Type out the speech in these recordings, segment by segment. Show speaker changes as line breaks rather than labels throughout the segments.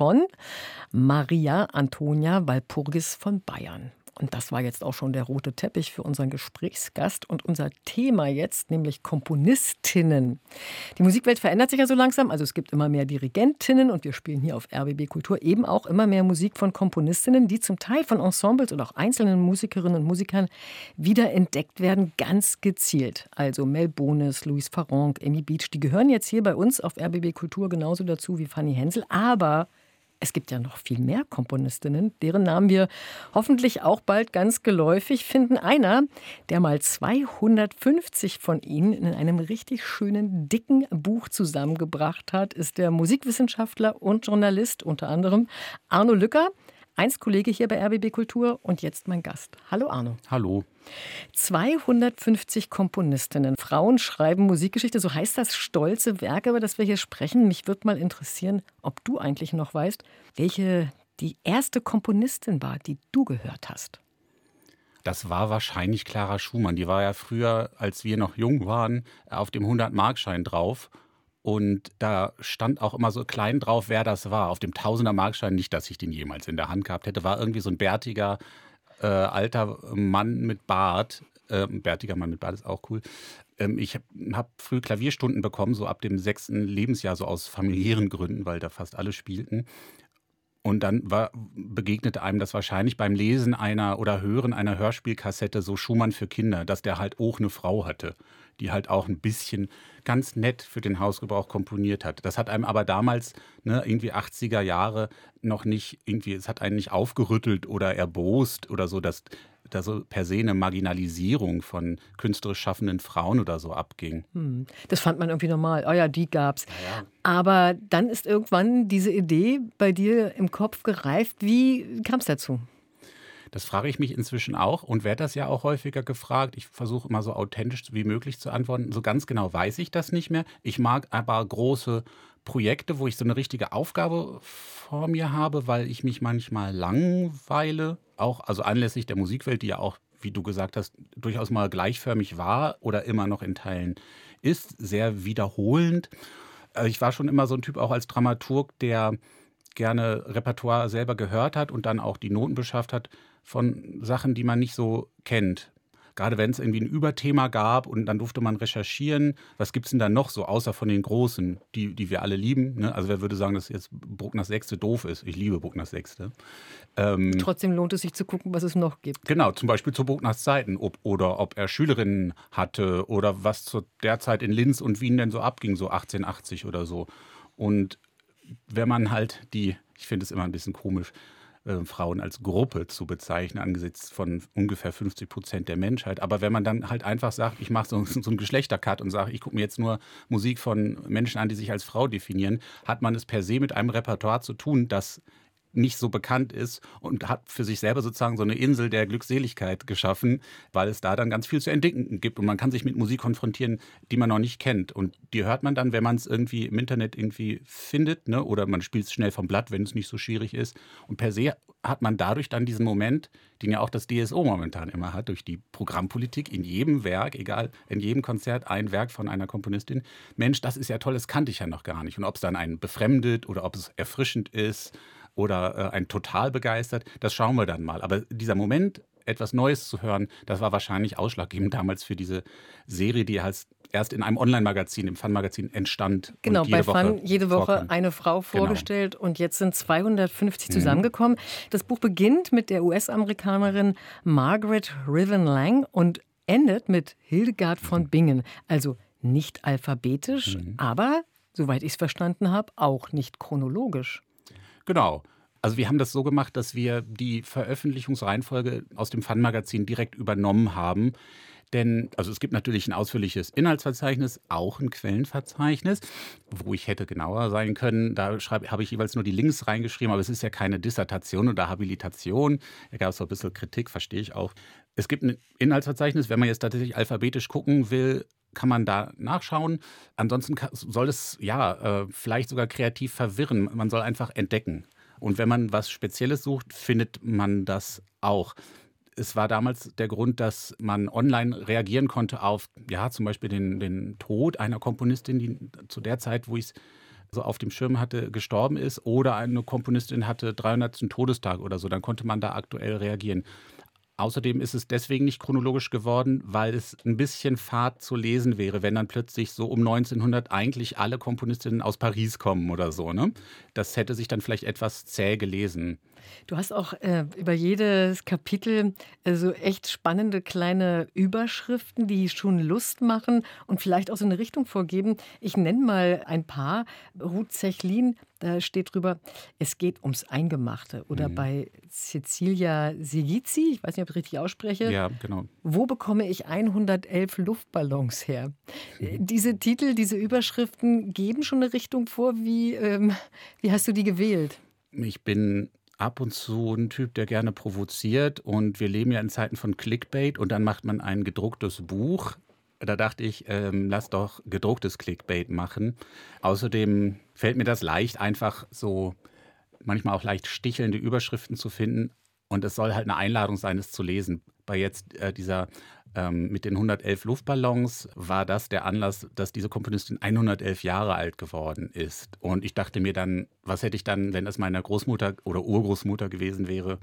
von Maria Antonia Walpurgis von Bayern. Und das war jetzt auch schon der rote Teppich für unseren Gesprächsgast und unser Thema jetzt, nämlich Komponistinnen. Die Musikwelt verändert sich ja so langsam, also es gibt immer mehr Dirigentinnen und wir spielen hier auf RBB Kultur eben auch immer mehr Musik von Komponistinnen, die zum Teil von Ensembles und auch einzelnen Musikerinnen und Musikern wiederentdeckt werden, ganz gezielt. Also Mel Bones, Louis Farronc, Amy Beach, die gehören jetzt hier bei uns auf RBB Kultur genauso dazu wie Fanny Hensel, aber es gibt ja noch viel mehr Komponistinnen, deren Namen wir hoffentlich auch bald ganz geläufig finden. Einer, der mal 250 von ihnen in einem richtig schönen, dicken Buch zusammengebracht hat, ist der Musikwissenschaftler und Journalist unter anderem Arno Lücker. Einst Kollege hier bei RBB Kultur und jetzt mein Gast. Hallo Arno.
Hallo.
250 Komponistinnen. Frauen schreiben Musikgeschichte, so heißt das stolze Werk, über das wir hier sprechen. Mich würde mal interessieren, ob du eigentlich noch weißt, welche die erste Komponistin war, die du gehört hast.
Das war wahrscheinlich Clara Schumann. Die war ja früher, als wir noch jung waren, auf dem 100-Markschein drauf. Und da stand auch immer so klein drauf, wer das war. Auf dem Tausender-Markschein, nicht, dass ich den jemals in der Hand gehabt hätte, war irgendwie so ein bärtiger, äh, alter Mann mit Bart. Äh, bärtiger Mann mit Bart ist auch cool. Ähm, ich habe hab früh Klavierstunden bekommen, so ab dem sechsten Lebensjahr, so aus familiären Gründen, weil da fast alle spielten. Und dann war, begegnete einem das wahrscheinlich beim Lesen einer oder Hören einer Hörspielkassette so Schumann für Kinder, dass der halt auch eine Frau hatte, die halt auch ein bisschen ganz nett für den Hausgebrauch komponiert hat. Das hat einem aber damals, ne, irgendwie 80er Jahre, noch nicht irgendwie, es hat einen nicht aufgerüttelt oder erbost oder so, dass da so per se eine Marginalisierung von künstlerisch schaffenden Frauen oder so abging. Hm.
Das fand man irgendwie normal. Oh ja, die gab's. Ja, ja. Aber dann ist irgendwann diese Idee bei dir im Kopf gereift. Wie kam es dazu?
Das frage ich mich inzwischen auch und werde das ja auch häufiger gefragt. Ich versuche immer so authentisch wie möglich zu antworten. So ganz genau weiß ich das nicht mehr. Ich mag aber große Projekte, wo ich so eine richtige Aufgabe vor mir habe, weil ich mich manchmal langweile. Auch, also anlässlich der Musikwelt, die ja auch, wie du gesagt hast, durchaus mal gleichförmig war oder immer noch in Teilen ist, sehr wiederholend. Also ich war schon immer so ein Typ auch als Dramaturg, der gerne Repertoire selber gehört hat und dann auch die Noten beschafft hat von Sachen, die man nicht so kennt. Gerade wenn es irgendwie ein Überthema gab und dann durfte man recherchieren, was gibt es denn da noch so, außer von den Großen, die, die wir alle lieben. Ne? Also wer würde sagen, dass jetzt Bruckners Sechste doof ist? Ich liebe Bruckners Sechste.
Ähm, Trotzdem lohnt es sich zu gucken, was es noch gibt.
Genau, zum Beispiel zu Bruckners Zeiten ob, oder ob er Schülerinnen hatte oder was zu der Zeit in Linz und Wien denn so abging, so 1880 oder so. Und wenn man halt die, ich finde es immer ein bisschen komisch, äh, Frauen als Gruppe zu bezeichnen, angesichts von ungefähr 50 Prozent der Menschheit. Aber wenn man dann halt einfach sagt, ich mache so, so einen Geschlechtercut und sage, ich gucke mir jetzt nur Musik von Menschen an, die sich als Frau definieren, hat man es per se mit einem Repertoire zu tun, das nicht so bekannt ist und hat für sich selber sozusagen so eine Insel der Glückseligkeit geschaffen, weil es da dann ganz viel zu entdecken gibt und man kann sich mit Musik konfrontieren, die man noch nicht kennt und die hört man dann, wenn man es irgendwie im Internet irgendwie findet, ne? oder man spielt es schnell vom Blatt, wenn es nicht so schwierig ist und per se hat man dadurch dann diesen Moment, den ja auch das DSO momentan immer hat, durch die Programmpolitik in jedem Werk, egal, in jedem Konzert ein Werk von einer Komponistin. Mensch, das ist ja toll, das kannte ich ja noch gar nicht. Und ob es dann einen befremdet oder ob es erfrischend ist oder äh, einen total begeistert, das schauen wir dann mal. Aber dieser Moment, etwas Neues zu hören, das war wahrscheinlich ausschlaggebend damals für diese Serie, die halt erst in einem Online-Magazin, im Fun-Magazin entstand.
Genau, bei Fun jede Woche vorkam. eine Frau genau. vorgestellt genau. und jetzt sind 250 mhm. zusammengekommen. Das Buch beginnt mit der US-Amerikanerin Margaret Riven Lang und endet mit Hildegard von Bingen. Also nicht alphabetisch, mhm. aber, soweit ich es verstanden habe, auch nicht chronologisch.
Genau. Also wir haben das so gemacht, dass wir die Veröffentlichungsreihenfolge aus dem Fun-Magazin direkt übernommen haben. Denn, also es gibt natürlich ein ausführliches Inhaltsverzeichnis, auch ein Quellenverzeichnis, wo ich hätte genauer sein können. Da habe ich jeweils nur die Links reingeschrieben, aber es ist ja keine Dissertation oder Habilitation. Da gab es so ein bisschen Kritik, verstehe ich auch. Es gibt ein Inhaltsverzeichnis, wenn man jetzt tatsächlich alphabetisch gucken will, kann man da nachschauen. Ansonsten soll es ja äh, vielleicht sogar kreativ verwirren. Man soll einfach entdecken. Und wenn man was Spezielles sucht, findet man das auch. Es war damals der Grund, dass man online reagieren konnte auf, ja, zum Beispiel den, den Tod einer Komponistin, die zu der Zeit, wo ich es so auf dem Schirm hatte, gestorben ist oder eine Komponistin hatte 300. Todestag oder so, dann konnte man da aktuell reagieren. Außerdem ist es deswegen nicht chronologisch geworden, weil es ein bisschen fad zu lesen wäre, wenn dann plötzlich so um 1900 eigentlich alle Komponistinnen aus Paris kommen oder so. Ne? Das hätte sich dann vielleicht etwas zäh gelesen.
Du hast auch äh, über jedes Kapitel äh, so echt spannende kleine Überschriften, die schon Lust machen und vielleicht auch so eine Richtung vorgeben. Ich nenne mal ein paar. Ruth Zechlin, da steht drüber, es geht ums Eingemachte. Oder mhm. bei Cecilia Sigizi, ich weiß nicht, ob ich richtig ausspreche.
Ja, genau.
Wo bekomme ich 111 Luftballons her? Mhm. Diese Titel, diese Überschriften geben schon eine Richtung vor. Wie, ähm, wie hast du die gewählt?
Ich bin ab und zu ein Typ, der gerne provoziert. Und wir leben ja in Zeiten von Clickbait und dann macht man ein gedrucktes Buch. Da dachte ich, ähm, lass doch gedrucktes Clickbait machen. Außerdem fällt mir das leicht, einfach so manchmal auch leicht stichelnde Überschriften zu finden. Und es soll halt eine Einladung sein, es zu lesen. Bei jetzt äh, dieser ähm, mit den 111 Luftballons war das der Anlass, dass diese Komponistin 111 Jahre alt geworden ist. Und ich dachte mir dann, was hätte ich dann, wenn das meiner Großmutter oder Urgroßmutter gewesen wäre,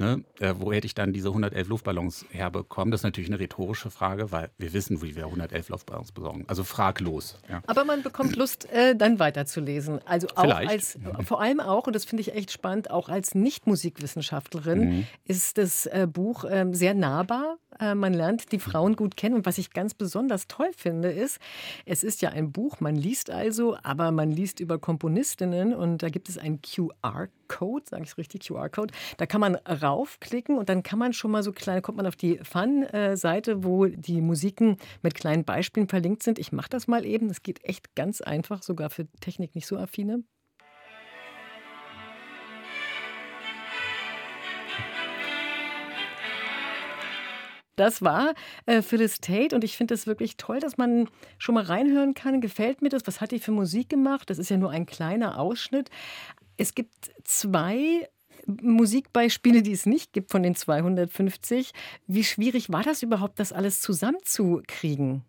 Ne? Äh, wo hätte ich dann diese 111 Luftballons herbekommen? Das ist natürlich eine rhetorische Frage, weil wir wissen, wie wir 111 Luftballons besorgen. Also fraglos.
Ja. Aber man bekommt Lust, äh, dann weiterzulesen. Also auch Vielleicht. als, vor allem auch, und das finde ich echt spannend, auch als Nicht-Musikwissenschaftlerin mhm. ist das äh, Buch äh, sehr nahbar. Äh, man lernt die Frauen gut kennen. Und was ich ganz besonders toll finde, ist, es ist ja ein Buch, man liest also, aber man liest über Komponistinnen und da gibt es ein QR-Code. Code, sage ich es richtig, QR-Code. Da kann man raufklicken und dann kann man schon mal so klein, kommt man auf die Fun-Seite, wo die Musiken mit kleinen Beispielen verlinkt sind. Ich mache das mal eben. Das geht echt ganz einfach, sogar für Technik nicht so affine. Das war äh, Phyllis Tate und ich finde es wirklich toll, dass man schon mal reinhören kann. Gefällt mir das? Was hat die für Musik gemacht? Das ist ja nur ein kleiner Ausschnitt. Es gibt zwei Musikbeispiele, die es nicht gibt von den 250. Wie schwierig war das überhaupt, das alles zusammenzukriegen?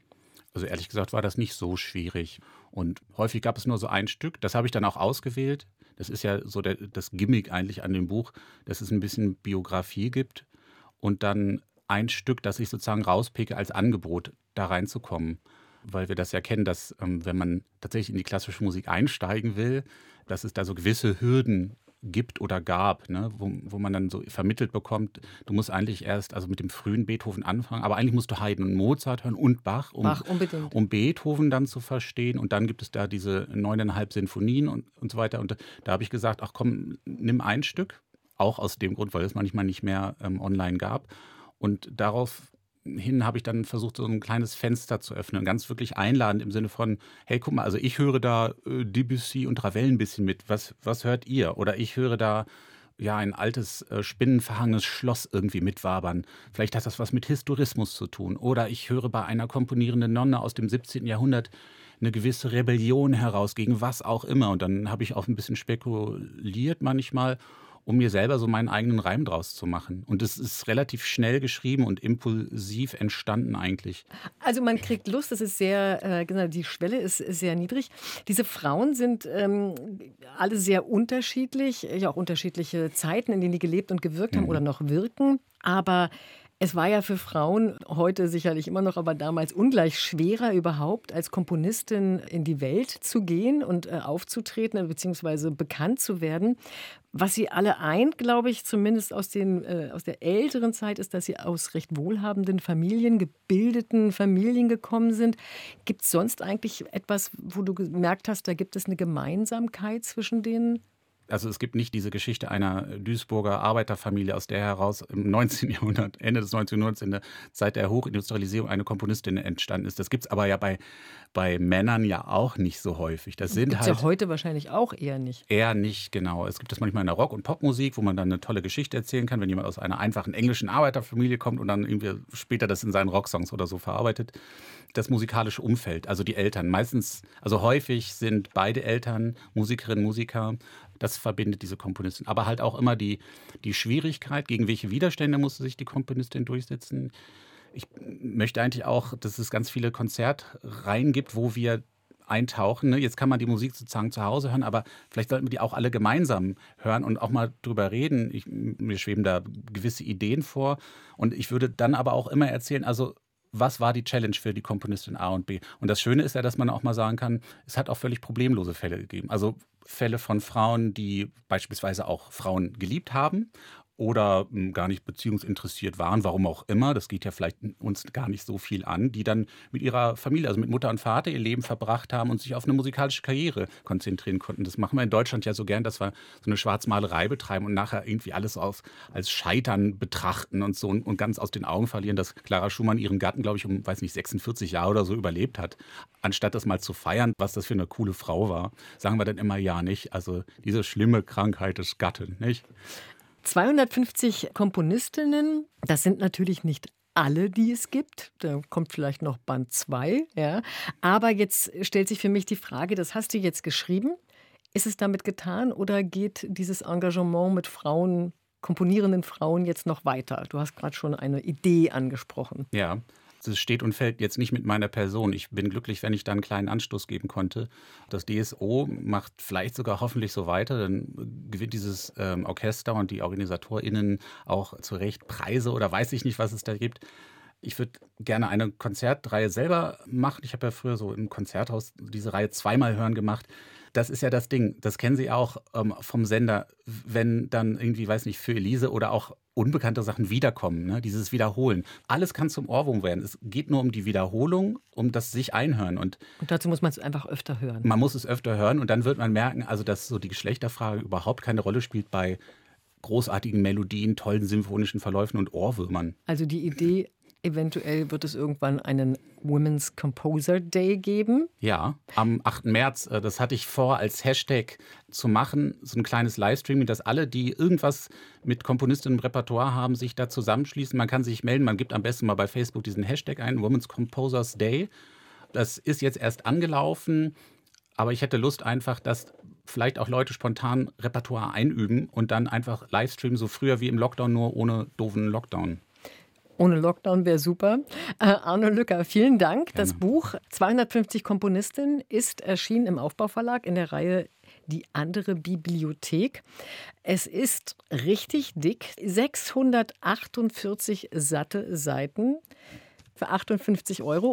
Also ehrlich gesagt war das nicht so schwierig. Und häufig gab es nur so ein Stück. Das habe ich dann auch ausgewählt. Das ist ja so der, das Gimmick eigentlich an dem Buch, dass es ein bisschen Biografie gibt und dann ein Stück, das ich sozusagen rauspicke als Angebot, da reinzukommen. Weil wir das ja kennen, dass ähm, wenn man tatsächlich in die klassische Musik einsteigen will, dass es da so gewisse Hürden gibt oder gab, ne, wo, wo man dann so vermittelt bekommt, du musst eigentlich erst also mit dem frühen Beethoven anfangen, aber eigentlich musst du Haydn und Mozart hören und Bach, um, Bach um Beethoven dann zu verstehen. Und dann gibt es da diese neuneinhalb Sinfonien und, und so weiter. Und da, da habe ich gesagt, ach komm, nimm ein Stück, auch aus dem Grund, weil es manchmal nicht mehr ähm, online gab. Und darauf hin habe ich dann versucht, so ein kleines Fenster zu öffnen, ganz wirklich einladend im Sinne von, hey, guck mal, also ich höre da äh, Debussy und Ravel ein bisschen mit, was, was hört ihr? Oder ich höre da ja ein altes, äh, spinnenverhangenes Schloss irgendwie mitwabern. Vielleicht hat das was mit Historismus zu tun. Oder ich höre bei einer komponierenden Nonne aus dem 17. Jahrhundert eine gewisse Rebellion heraus gegen was auch immer. Und dann habe ich auch ein bisschen spekuliert manchmal um mir selber so meinen eigenen Reim draus zu machen. Und es ist relativ schnell geschrieben und impulsiv entstanden eigentlich.
Also man kriegt Lust, das ist sehr, äh, genau, die Schwelle ist sehr niedrig. Diese Frauen sind ähm, alle sehr unterschiedlich, ja auch unterschiedliche Zeiten, in denen die gelebt und gewirkt haben mhm. oder noch wirken. Aber es war ja für Frauen heute sicherlich immer noch, aber damals ungleich schwerer überhaupt als Komponistin in die Welt zu gehen und äh, aufzutreten bzw. bekannt zu werden. Was sie alle eint, glaube ich, zumindest aus, den, äh, aus der älteren Zeit, ist, dass sie aus recht wohlhabenden Familien, gebildeten Familien gekommen sind. Gibt es sonst eigentlich etwas, wo du gemerkt hast, da gibt es eine Gemeinsamkeit zwischen denen?
Also es gibt nicht diese Geschichte einer Duisburger Arbeiterfamilie, aus der heraus im 19. Jahrhundert, Ende des 19. Jahrhunderts, in der Zeit der Hochindustrialisierung eine Komponistin entstanden ist. Das gibt es aber ja bei, bei Männern ja auch nicht so häufig. Das sind
Gibt's
halt
ja heute wahrscheinlich auch eher nicht.
Eher nicht, genau. Es gibt das manchmal in der Rock- und Popmusik, wo man dann eine tolle Geschichte erzählen kann, wenn jemand aus einer einfachen englischen Arbeiterfamilie kommt und dann irgendwie später das in seinen Rocksongs oder so verarbeitet. Das musikalische Umfeld, also die Eltern. Meistens, also häufig sind beide Eltern Musikerinnen, Musiker, das verbindet diese Komponistin. Aber halt auch immer die, die Schwierigkeit, gegen welche Widerstände musste sich die Komponistin durchsetzen. Ich möchte eigentlich auch, dass es ganz viele Konzertreihen gibt, wo wir eintauchen. Ne? Jetzt kann man die Musik sozusagen zu Hause hören, aber vielleicht sollten wir die auch alle gemeinsam hören und auch mal drüber reden. Ich, mir schweben da gewisse Ideen vor. Und ich würde dann aber auch immer erzählen, also was war die Challenge für die Komponistin A und B? Und das Schöne ist ja, dass man auch mal sagen kann, es hat auch völlig problemlose Fälle gegeben. Also Fälle von Frauen, die beispielsweise auch Frauen geliebt haben oder hm, gar nicht beziehungsinteressiert waren, warum auch immer, das geht ja vielleicht uns gar nicht so viel an, die dann mit ihrer Familie, also mit Mutter und Vater, ihr Leben verbracht haben und sich auf eine musikalische Karriere konzentrieren konnten. Das machen wir in Deutschland ja so gern, dass wir so eine Schwarzmalerei betreiben und nachher irgendwie alles aus, als Scheitern betrachten und so und, und ganz aus den Augen verlieren, dass Clara Schumann ihren Gatten, glaube ich, um, weiß nicht, 46 Jahre oder so überlebt hat. Anstatt das mal zu feiern, was das für eine coole Frau war, sagen wir dann immer ja nicht. Also diese schlimme Krankheit des Gatten, nicht?
250 Komponistinnen, das sind natürlich nicht alle, die es gibt. Da kommt vielleicht noch Band 2. Ja. Aber jetzt stellt sich für mich die Frage, das hast du jetzt geschrieben. Ist es damit getan oder geht dieses Engagement mit Frauen, komponierenden Frauen jetzt noch weiter? Du hast gerade schon eine Idee angesprochen.
Ja, es steht und fällt jetzt nicht mit meiner Person. Ich bin glücklich, wenn ich da einen kleinen Anstoß geben konnte. Das DSO macht vielleicht sogar hoffentlich so weiter. Dann gewinnt dieses ähm, Orchester und die OrganisatorInnen auch zu Recht Preise oder weiß ich nicht, was es da gibt. Ich würde gerne eine Konzertreihe selber machen. Ich habe ja früher so im Konzerthaus diese Reihe zweimal hören gemacht. Das ist ja das Ding. Das kennen Sie auch ähm, vom Sender, wenn dann irgendwie, weiß nicht, für Elise oder auch unbekannte Sachen wiederkommen, ne? dieses Wiederholen. Alles kann zum Ohrwurm werden. Es geht nur um die Wiederholung, um das sich einhören. Und,
und dazu muss man es einfach öfter hören.
Man muss es öfter hören und dann wird man merken, also dass so die Geschlechterfrage überhaupt keine Rolle spielt bei großartigen Melodien, tollen symphonischen Verläufen und Ohrwürmern.
Also die Idee Eventuell wird es irgendwann einen Women's Composer Day geben.
Ja, am 8. März. Äh, das hatte ich vor, als Hashtag zu machen. So ein kleines Livestreaming, dass alle, die irgendwas mit Komponistinnen im Repertoire haben, sich da zusammenschließen. Man kann sich melden. Man gibt am besten mal bei Facebook diesen Hashtag ein, Women's Composers Day. Das ist jetzt erst angelaufen. Aber ich hätte Lust einfach, dass vielleicht auch Leute spontan Repertoire einüben und dann einfach Livestreamen, so früher wie im Lockdown, nur ohne doofen Lockdown.
Ohne Lockdown wäre super. Äh, Arno Lücker, vielen Dank. Gerne. Das Buch 250 Komponistin ist erschienen im Aufbauverlag in der Reihe die andere Bibliothek. Es ist richtig dick, 648 satte Seiten für 58 Euro.